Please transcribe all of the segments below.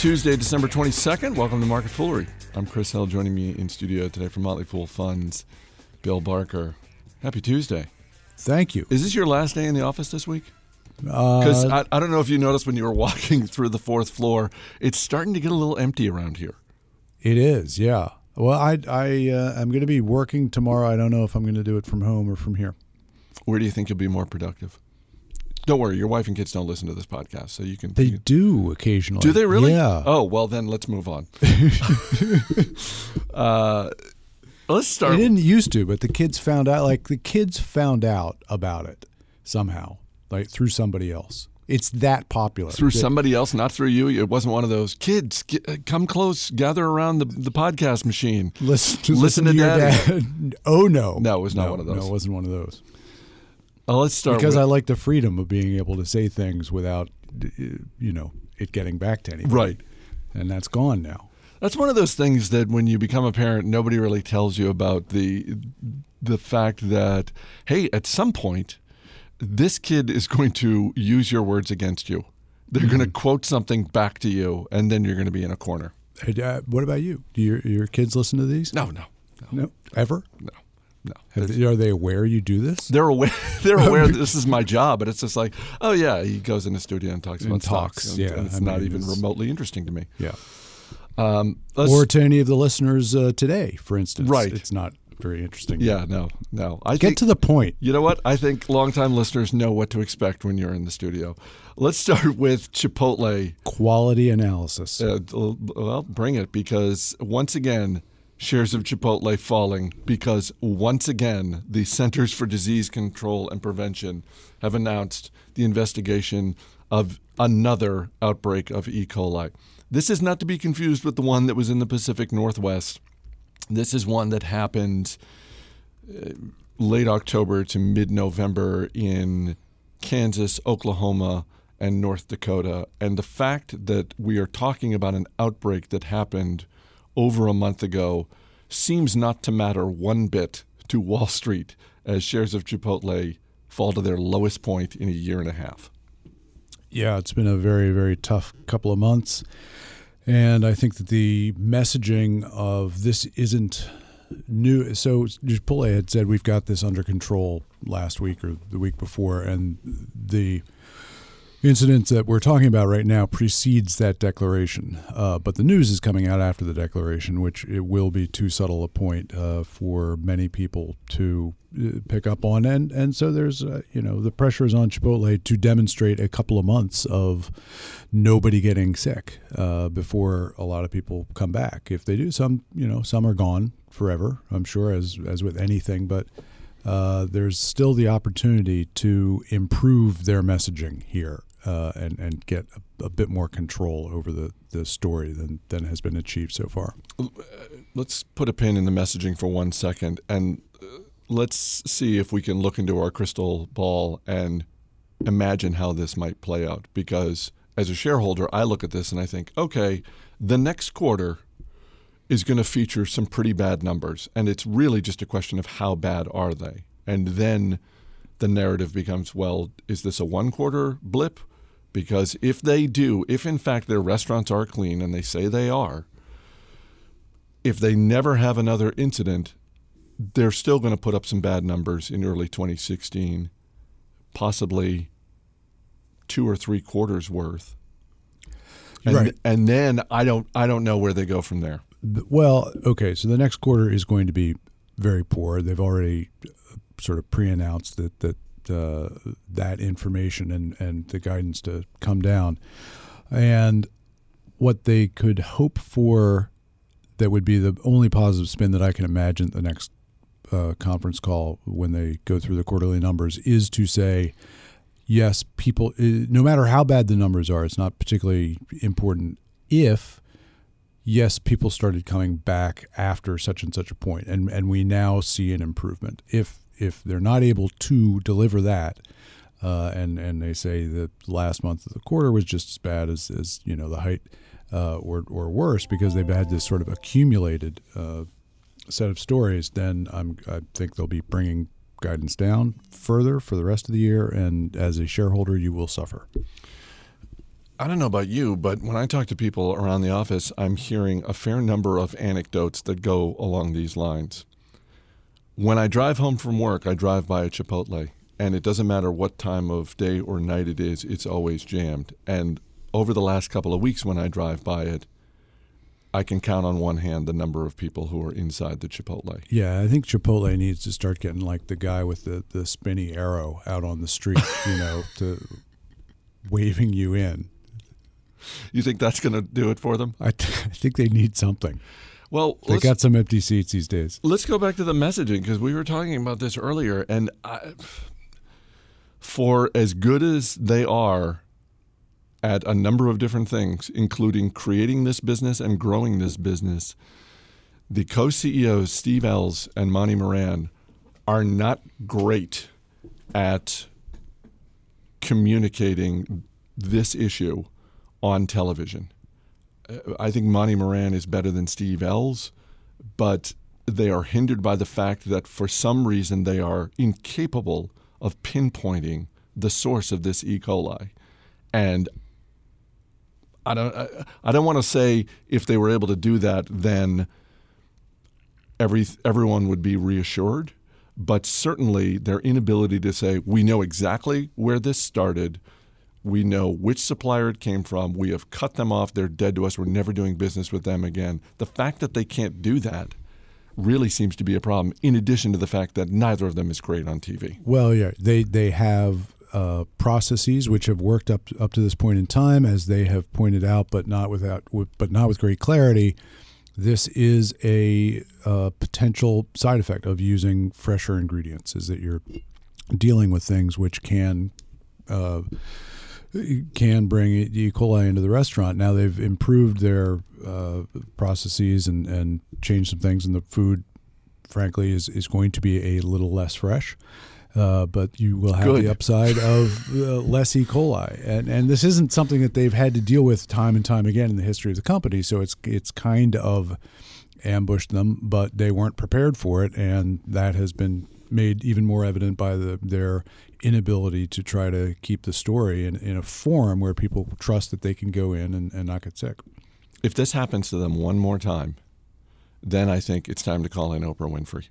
Tuesday, December 22nd. Welcome to Market Foolery. I'm Chris Hill. Joining me in studio today from Motley Fool Funds, Bill Barker. Happy Tuesday. Thank you. Is this your last day in the office this week? Because Uh, I, I don't know if you noticed when you were walking through the fourth floor, it's starting to get a little empty around here. it is, yeah. Well, I I uh, I'm going to be working tomorrow. I don't know if I'm going to do it from home or from here. Where do you think you'll be more productive? Don't worry, your wife and kids don't listen to this podcast, so you can. They you can- do occasionally. do they really? Yeah. Oh well, then let's move on. uh, let's start. They didn't used to, but the kids found out. Like the kids found out about it somehow, like through somebody else. It's that popular. through somebody else, not through you. It wasn't one of those kids. Get, uh, come close, gather around the the podcast machine. Listen, to, Listen listen, to to your Daddy. dad. oh no, No, it was not No, one of those. No, it wasn't one of those. Uh, let's start Because with, I like the freedom of being able to say things without, uh, you know, it getting back to anybody. right. And that's gone now. That's one of those things that when you become a parent, nobody really tells you about the the fact that hey, at some point, this kid is going to use your words against you. They're going to Mm-hmm. quote something back to you, and then you're going to be in a corner. Hey, uh, what about you? Do your your kids listen to these? No, no, no, No, ever. no, no. They, are they aware you do this? They're aware. They're aware this is my job, but it's just like, oh yeah, he goes in the studio and talks And about talks, stocks, yeah, and it's I not mean, even it's- remotely interesting to me. Yeah. Um, Or to any of the listeners uh, today, for instance. Right. It's not very interesting. yeah, no, no. I Get think to the point. you know what? I think longtime listeners know what to expect when you're in the studio. Let's start with Chipotle. Quality analysis. Uh, well, bring it because once again, shares of Chipotle falling because once again, the Centers for Disease Control and Prevention have announced the investigation of another outbreak of E. coli. This is not to be confused with the one that was in the Pacific Northwest. This is one that happened uh, late October to mid November in Kansas, Oklahoma, and North Dakota. And the fact that we are talking about an outbreak that happened over a month ago seems not to matter one bit to Wall Street as shares of Chipotle fall to their lowest point in a year and a half. Yeah, it's been a very, very tough couple of months. And I think that the messaging of this isn't new. So Chipotle had said we've got this under control last week or the week before, and the incident that we're talking about right now precedes that declaration. Uh, but the news is coming out after the declaration, which it will be too subtle a point uh, for many people to uh, pick up on. And and so there's uh, you know the pressure is on Chipotle to demonstrate a couple of months of nobody getting sick uh, before a lot of people come back. If they do, some you know some are gone forever. I'm sure as as with anything, but. Uh, there's still the opportunity to improve their messaging here uh, and and get a, a bit more control over the, the story than than has been achieved so far. Let's put a pin in the messaging for one second and uh, let's see if we can look into our crystal ball and imagine how this might play out. Because as a shareholder, I look at this and I think, okay, the next quarter is going to feature some pretty bad numbers. And it's really just a question of how bad are they? And then the narrative becomes, well, is this a one quarter blip? Because if they do, if in fact their restaurants are clean and they say they are, if they never have another incident, they're still going to put up some bad numbers in early 2016, possibly two or three quarters worth. And, Right. and then I don't I don't know where they go from there. Well, okay, so the next quarter is going to be very poor. They've already uh, sort of pre-announced that that uh, that information and and the guidance to come down, and what they could hope for that would be the only positive spin that I can imagine at the next uh, conference call when they go through the quarterly numbers is to say, yes, people, uh, no matter how bad the numbers are, it's not particularly important if yes, people started coming back after such and such a point, and and we now see an improvement. If if they're not able to deliver that, uh, and and they say that last month of the quarter was just as bad as as you know the height, uh, or or worse because they've had this sort of accumulated uh, set of stories, then I'm I think they'll be bringing guidance down further for the rest of the year, and as a shareholder, you will suffer. I don't know about you, but when I talk to people around the office, I'm hearing a fair number of anecdotes that go along these lines. When I drive home from work, I drive by a Chipotle, and it doesn't matter what time of day or night it is, it's always jammed. And over the last couple of weeks, when I drive by it, I can count on one hand the number of people who are inside the Chipotle. Yeah, I think Chipotle needs to start getting like the guy with the, the spinny arrow out on the street, you know, to waving you in. You think that's going to do it for them? I, th- I think they need something. Well, they got some empty seats these days. Let's go back to the messaging because we were talking about this earlier, and I, for as good as they are at a number of different things, including creating this business and growing this business, the co CEOs, Steve Ells and Monty Moran, are not great at communicating this issue on television. I think Monty Moran is better than Steve Ells, but they are hindered by the fact that for some reason they are incapable of pinpointing the source of this E. coli. And I don't I don't want to say if they were able to do that then every everyone would be reassured, but certainly their inability to say we know exactly where this started, we know which supplier it came from, we have cut them off, they're dead to us, we're never doing business with them again. The fact that they can't do that really seems to be a problem in addition to the fact that neither of them is great on TV. Well, yeah, they they have uh, processes which have worked up up to this point in time, as they have pointed out, but not without, but not with great clarity. This is a uh, potential side effect of using fresher ingredients. Is that you're dealing with things which can uh, can bring E. coli into the restaurant. Now they've improved their uh, processes and, and changed some things, and the food, frankly, is, is going to be a little less fresh. Uh, but you will have Good. the upside of uh, less E. coli, and and this isn't something that they've had to deal with time and time again in the history of the company. So it's it's kind of ambushed them, but they weren't prepared for it, and that has been made even more evident by the, their inability to try to keep the story in, in a form where people trust that they can go in and, and not get sick. If this happens to them one more time, then I think it's time to call in Oprah Winfrey.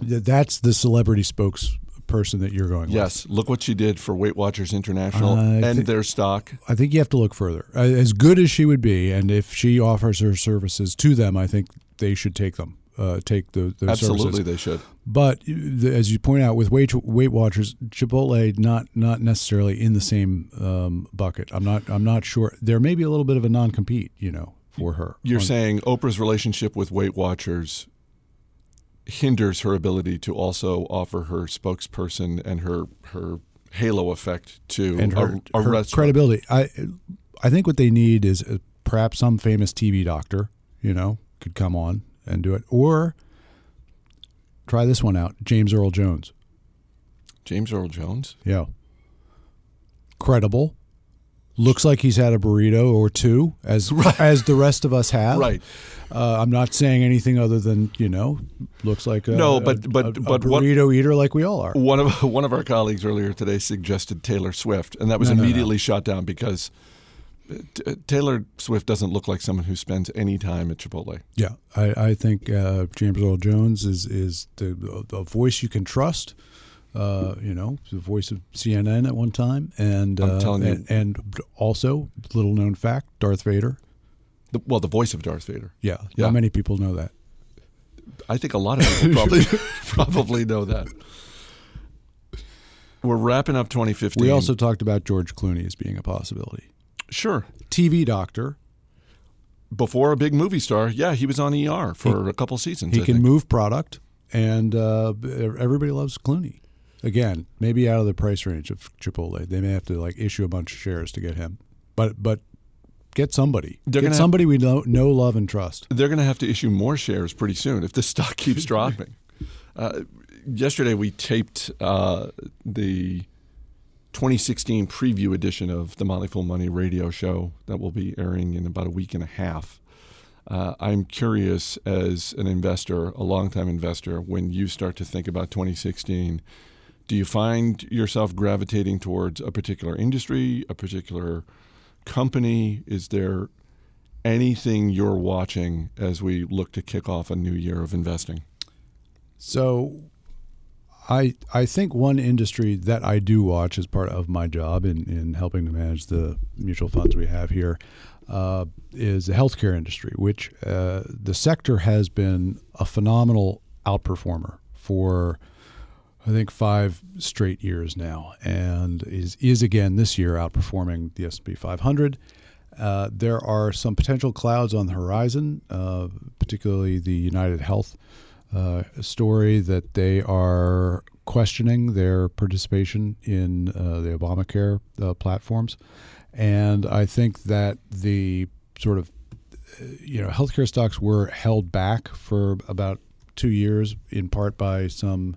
That's the celebrity spokes person that you're going yes, with. look what she did for Weight Watchers International uh, and their stock. I think you have to look further. As good as she would be, and if she offers her services to them, I think they should take them. Uh, take the, the absolutely services. they should. But as you point out, with Weight Weight Watchers, Chipotle not not necessarily in the same um, bucket. I'm not I'm not sure. There may be a little bit of a non compete, you know, for her. You're on, saying Oprah's relationship with Weight Watchers hinders her ability to also offer her spokesperson and her her halo effect to and her, a, a her credibility. I I think what they need is uh, perhaps some famous TV doctor, you know, could come on and do it, or try this one out, James Earl Jones. James Earl Jones. Yeah. Credible. Looks like he's had a burrito or two, as right. as the rest of us have. Right. Uh, I'm not saying anything other than you know, looks like a, no, but a, but a, but burrito one, eater like we all are. One of one of our colleagues earlier today suggested Taylor Swift, and that was no, immediately no, no. shot down because uh, Taylor Swift doesn't look like someone who spends any time at Chipotle. Yeah, I, I think uh, James Earl Jones is is the, the voice you can trust. Uh, you know, the voice of CNN at one time, and you, and, and also little known fact, Darth Vader. The, well, the voice of Darth Vader. Yeah, yeah. Not many people know that. I think a lot of people probably probably know that. We're wrapping up 2015. We also talked about George Clooney as being a possibility. Sure. TV doctor. Before a big movie star, yeah, he was on ER for he, a couple seasons. He I can think. move product, and uh, everybody loves Clooney. Again, maybe out of the price range of Chipotle, they may have to like issue a bunch of shares to get him. But but get somebody. They're get somebody have, we know, know, love, and trust. They're going to have to issue more shares pretty soon if the stock keeps dropping. Uh, yesterday, we taped uh, the 2016 preview edition of the Motley Fool Money radio show that will be airing in about a week and a half. Uh, I'm curious as an investor, a longtime investor, when you start to think about 2016, do you find yourself gravitating towards a particular industry, a particular company? Is there anything you're watching as we look to kick off a new year of investing? So, I I think one industry that I do watch as part of my job in, in helping to manage the mutual funds we have here uh, is the healthcare industry, which uh, the sector has been a phenomenal outperformer for I think five straight years now, and is is again this year outperforming the S and P 500. Uh, there are some potential clouds on the horizon, uh, particularly the United Health uh, story that they are questioning their participation in uh, the Obamacare uh, platforms, and I think that the sort of you know healthcare stocks were held back for about two years, in part by some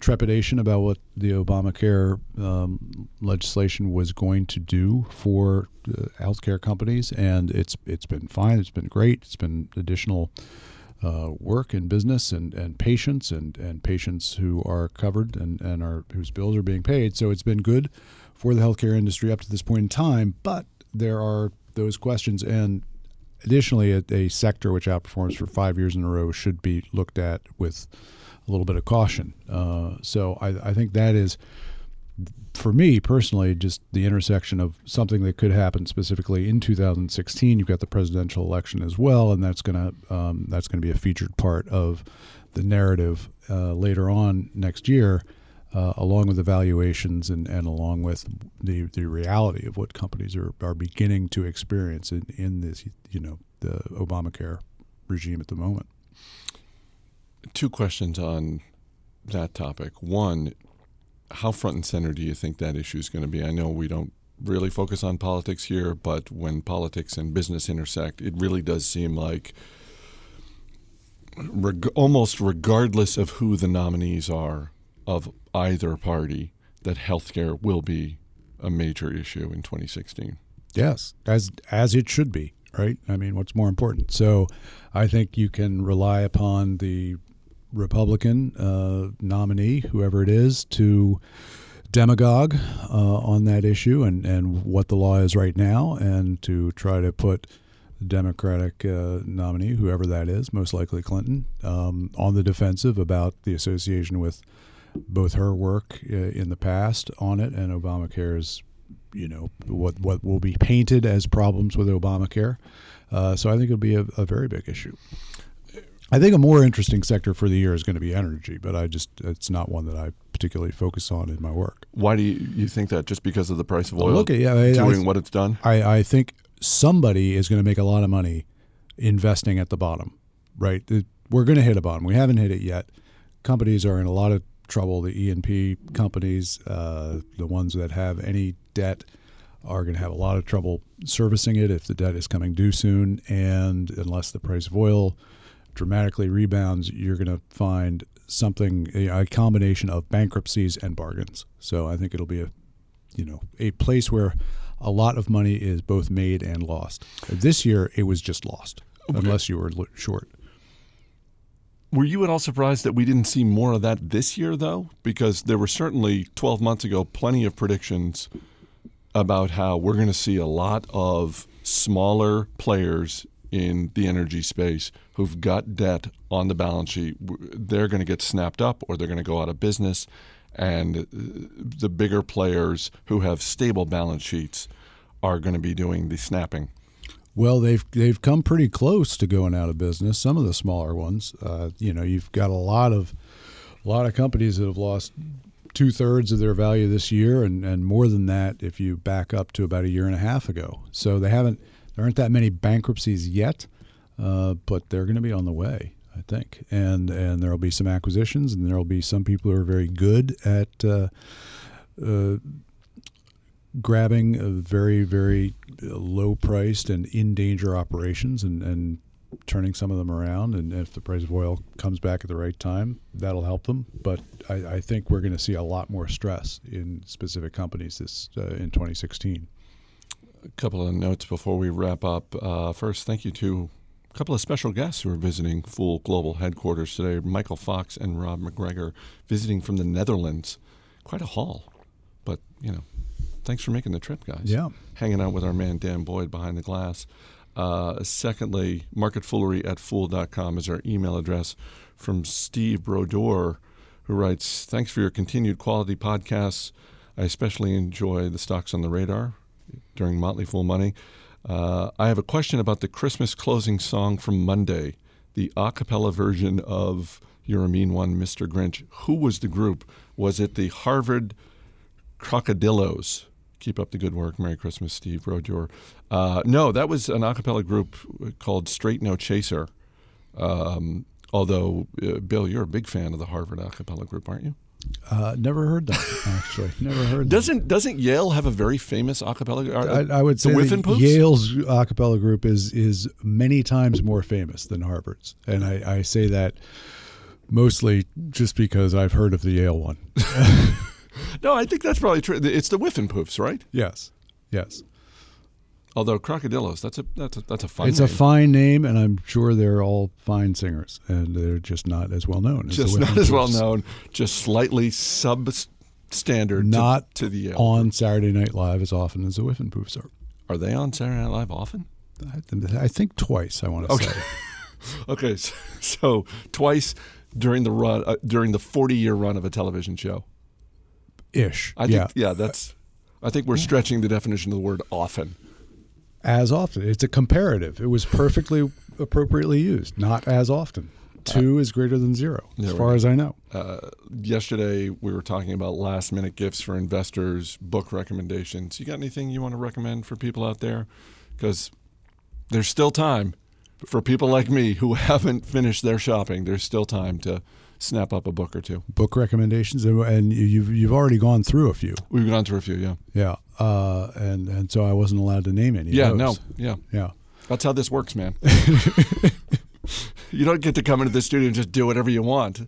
trepidation about what the Obamacare um, legislation was going to do for uh, healthcare companies, and it's it's been fine. It's been great. It's been additional uh, work and business and, and patients and, and patients who are covered and, and are whose bills are being paid. So it's been good for the healthcare industry up to this point in time. But there are those questions, and additionally, a, a sector which outperforms for five years in a row should be looked at with a little bit of caution. Uh, so I, I, think that is, for me personally, just the intersection of something that could happen specifically in 2016. You've got the presidential election as well, and that's gonna um, that's gonna be a featured part of the narrative uh, later on next year. Uh, along with the valuations and, and along with the, the reality of what companies are, are beginning to experience in, in this, you know, the Obamacare regime at the moment two questions on that topic. One, how front and center do you think that issue is going to be? I know we don't really focus on politics here, but when politics and business intersect, it really does seem like reg- almost regardless of who the nominees are of either party, that healthcare will be a major issue in 2016. Yes, as as it should be, right? I mean, what's more important? So, I think you can rely upon the Republican uh, nominee, whoever it is, to demagogue uh, on that issue and, and what the law is right now, and to try to put the Democratic uh, nominee, whoever that is, most likely Clinton, um, on the defensive about the association with both her work uh, in the past on it and Obamacare's, you know, what what will be painted as problems with Obamacare. Uh, so I think it'll be a, a very big issue. I think a more interesting sector for the year is going to be energy, but I just it's not one that I particularly focus on in my work. Why do you, you think that? Just because of the price of oil look at, yeah, doing I, what it's done? I, I think somebody is going to make a lot of money investing at the bottom, right? We're going to hit a bottom. We haven't hit it yet. Companies are in a lot of trouble. The E&P companies, uh, the ones that have any debt, are going to have a lot of trouble servicing it if the debt is coming due soon, and unless the price of oil – dramatically rebounds, you're going to find something a combination of bankruptcies and bargains. So I think it'll be a you know a place where a lot of money is both made and lost. This year it was just lost unless you were short. Were you at all surprised that we didn't see more of that this year though? Because there were certainly 12 months ago plenty of predictions about how we're going to see a lot of smaller players in the energy space who've got debt on the balance sheet, they're going to get snapped up or they're going to go out of business. And uh, the bigger players who have stable balance sheets are going to be doing the snapping. Well, they've they've come pretty close to going out of business. Some of the smaller ones, uh, you know, you've got a lot of a lot of companies that have lost two thirds of their value this year, and, and more than that if you back up to about a year and a half ago. So they haven't there aren't that many bankruptcies yet, uh, but they're going to be on the way, I think. And and there will be some acquisitions, and there will be some people who are very good at uh, uh, grabbing very very low priced and in danger operations and and turning some of them around. And if the price of oil comes back at the right time, that'll help them. But I, I think we're going to see a lot more stress in specific companies this uh, in 2016 a couple of notes before we wrap up. Uh, first, thank you to a couple of special guests who are visiting Fool Global headquarters today Michael Fox and Rob McGregor, visiting from the Netherlands. Quite a haul, but, you know, thanks for making the trip, guys. Yeah. Hanging out with our man Dan Boyd behind the glass. Uh, secondly, marketfoolery at fool.com is our email address from Steve Brodeur, who writes Thanks for your continued quality podcasts. I especially enjoy the stocks on the radar during Motley Fool Money. Uh, I have a question about the Christmas closing song from Monday, the a cappella version of You're a Mean One, Mr. Grinch. Who was the group? Was it the Harvard Krokodiloes? Keep up the good work. Merry Christmas, Steve Brodeur. Uh, no, that was an a cappella group called Straight No Chaser. Um, although, uh, Bill, you're a big fan of the Harvard a cappella group, aren't you? Uh, never heard that actually. Never heard. Doesn't doesn't Yale have a very famous a cappella? That. I, I would say that Yale's a cappella group is is many times more famous than Harvard's, and I, I say that mostly just because I've heard of the Yale one. no, I think that's probably true. It's the Whiffenpoofs, right? Yes, yes. Although Krokodiloes, that's a that's a that's a fun. It's name. a fine name, and I'm sure they're all fine singers, and they're just not as well known. As just not as well known, just slightly substandard. Not to, to the Yale. on Saturday Night Live as often as the Whiffenpoofs are. Are they on Saturday Night Live often? I, I think twice. I want to Okay. say. Okay, so, so twice during the run uh, during the forty year run of a television show. Ish. I yeah. think yeah, that's. I think we're stretching the definition of the word often. As often. It's a comparative. It was perfectly appropriately used. Not as often. Two is greater than zero, as far go. as I know. Uh, yesterday we were talking about last minute gifts for investors, book recommendations. You got anything you want to recommend for people out there? Because there's still time for people like me who haven't finished their shopping. There's still time to snap up a book or two. Book recommendations, and- and you've you've already gone through a few. We've gone through a few, yeah. Yeah, uh, and and so I wasn't allowed to name any. Yeah, no, yeah. yeah. That's how this works, man. you don't get to come into the studio and just do whatever you want.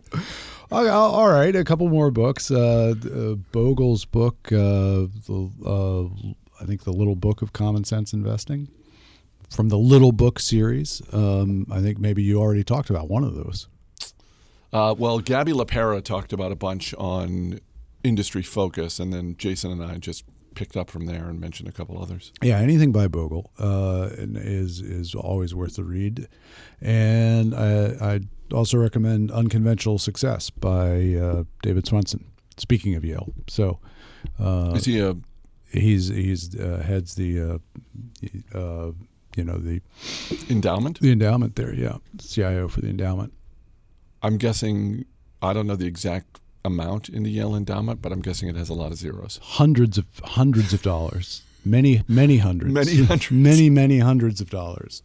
Oh, all all right, a couple more books. Uh, uh, Bogle's book, uh, the, uh, I think the Little Book of Common Sense Investing, from the Little Book series. Um, I think maybe you already talked about one of those. Uh, well, Gaby Lapera talked about a bunch on industry focus, and then Jason and I just picked up from there and mentioned a couple others. Yeah, anything by Bogle uh, is is always worth the read, and I I also recommend Unconventional Success by uh, David Swensen. Speaking of Yale, so uh, Is he a he's he's uh, heads the uh, uh, you know the endowment? the endowment there. Yeah, CIO for the endowment. I'm guessing I don't know the exact amount in the Yale endowment, but I'm guessing it has a lot of zeros. Hundreds of hundreds of dollars. Many many hundreds. Many hundreds. many many hundreds of dollars.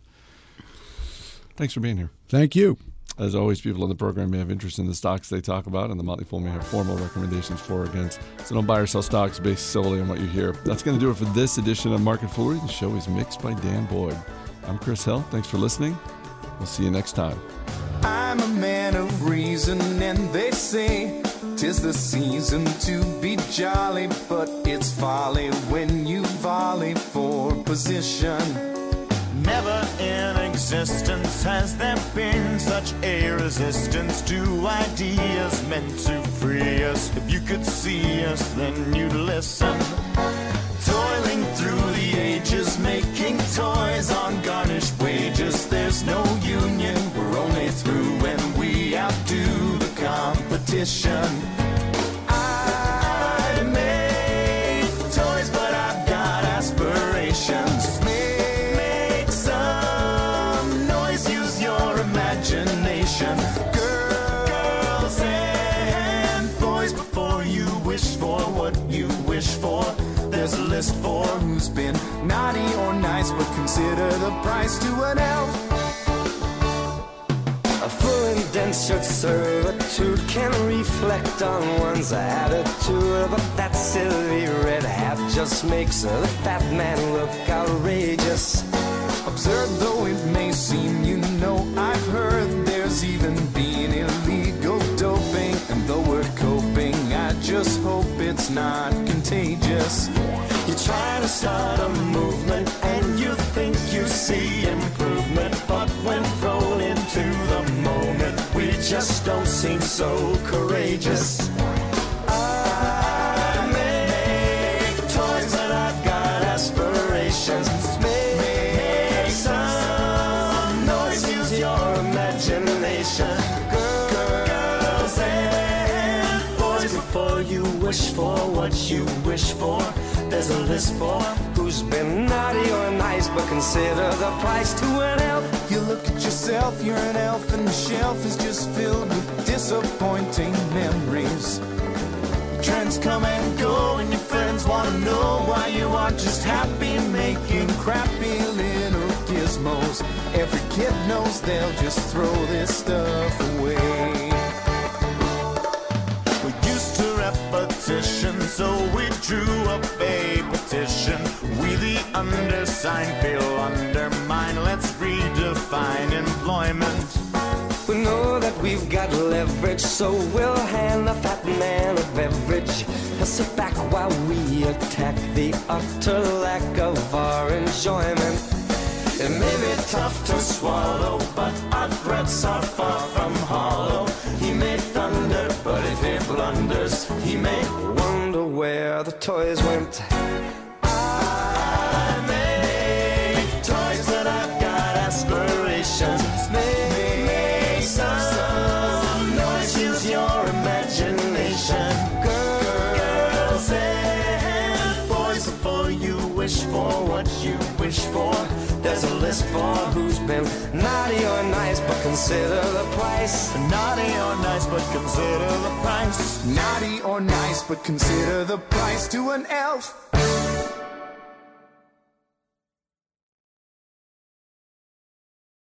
Thanks for being here. Thank you. As always, people on the program may have interest in the stocks they talk about, and the Motley Fool may have formal recommendations for or against. So don't buy or sell stocks based solely on what you hear. That's going to do it for this edition of Market Foolery. The show is mixed by Dan Boyd. I'm Chris Hill. Thanks for listening. We'll see you next time. Man of reason, and they say tis the season to be jolly, but it's folly when you volley for position. Never in existence has there been such a resistance to ideas meant to free us. If you could see us, then you'd listen. Toiling through the ages, making toys on garnished wages. There's no union, we're only through competition. I make toys, but I've got aspirations. Make some noise, use your imagination. Girls and boys, before you wish for what you wish for, there's a list for who's been naughty or nice, but consider the price to an elf. Full indentured servitude can reflect on one's attitude, but that silly red hat just makes the fat man look outrageous. Absurd though it may seem, you know, I've heard there's even been illegal doping. And though we're coping, I just hope it's not contagious. You try to start a movement and you think you see improvement, just don't seem so courageous. I make toys, but I've got aspirations. Make some noise, use your imagination. Girls and boys, before you wish for what you wish for, there's a list for. Who's been naughty or nice, but consider the price to an elf. You look at yourself, you're an elf, and the shelf is just filled with disappointing memories. Trends come and go, and your friends wanna know why you aren't just happy making crappy little gizmos. Every kid knows they'll just throw this stuff away. So we drew up a petition. We the undersigned feel undermined. Let's redefine employment. We know that we've got leverage, so we'll hand the fat man a beverage. And sit back while we attack the utter lack of our enjoyment. It may be tough to swallow, but our threats are far from hollow. He may thunder, but if he blunders, he may where the toys went. I make toys, I've got aspirations. Make some noise, use your imagination. Girls and boys, you wish for what you wish for, there's a list for Who's consider the price. naughty or nice, but consider the price. Naughty or nice, but consider the price to an elf.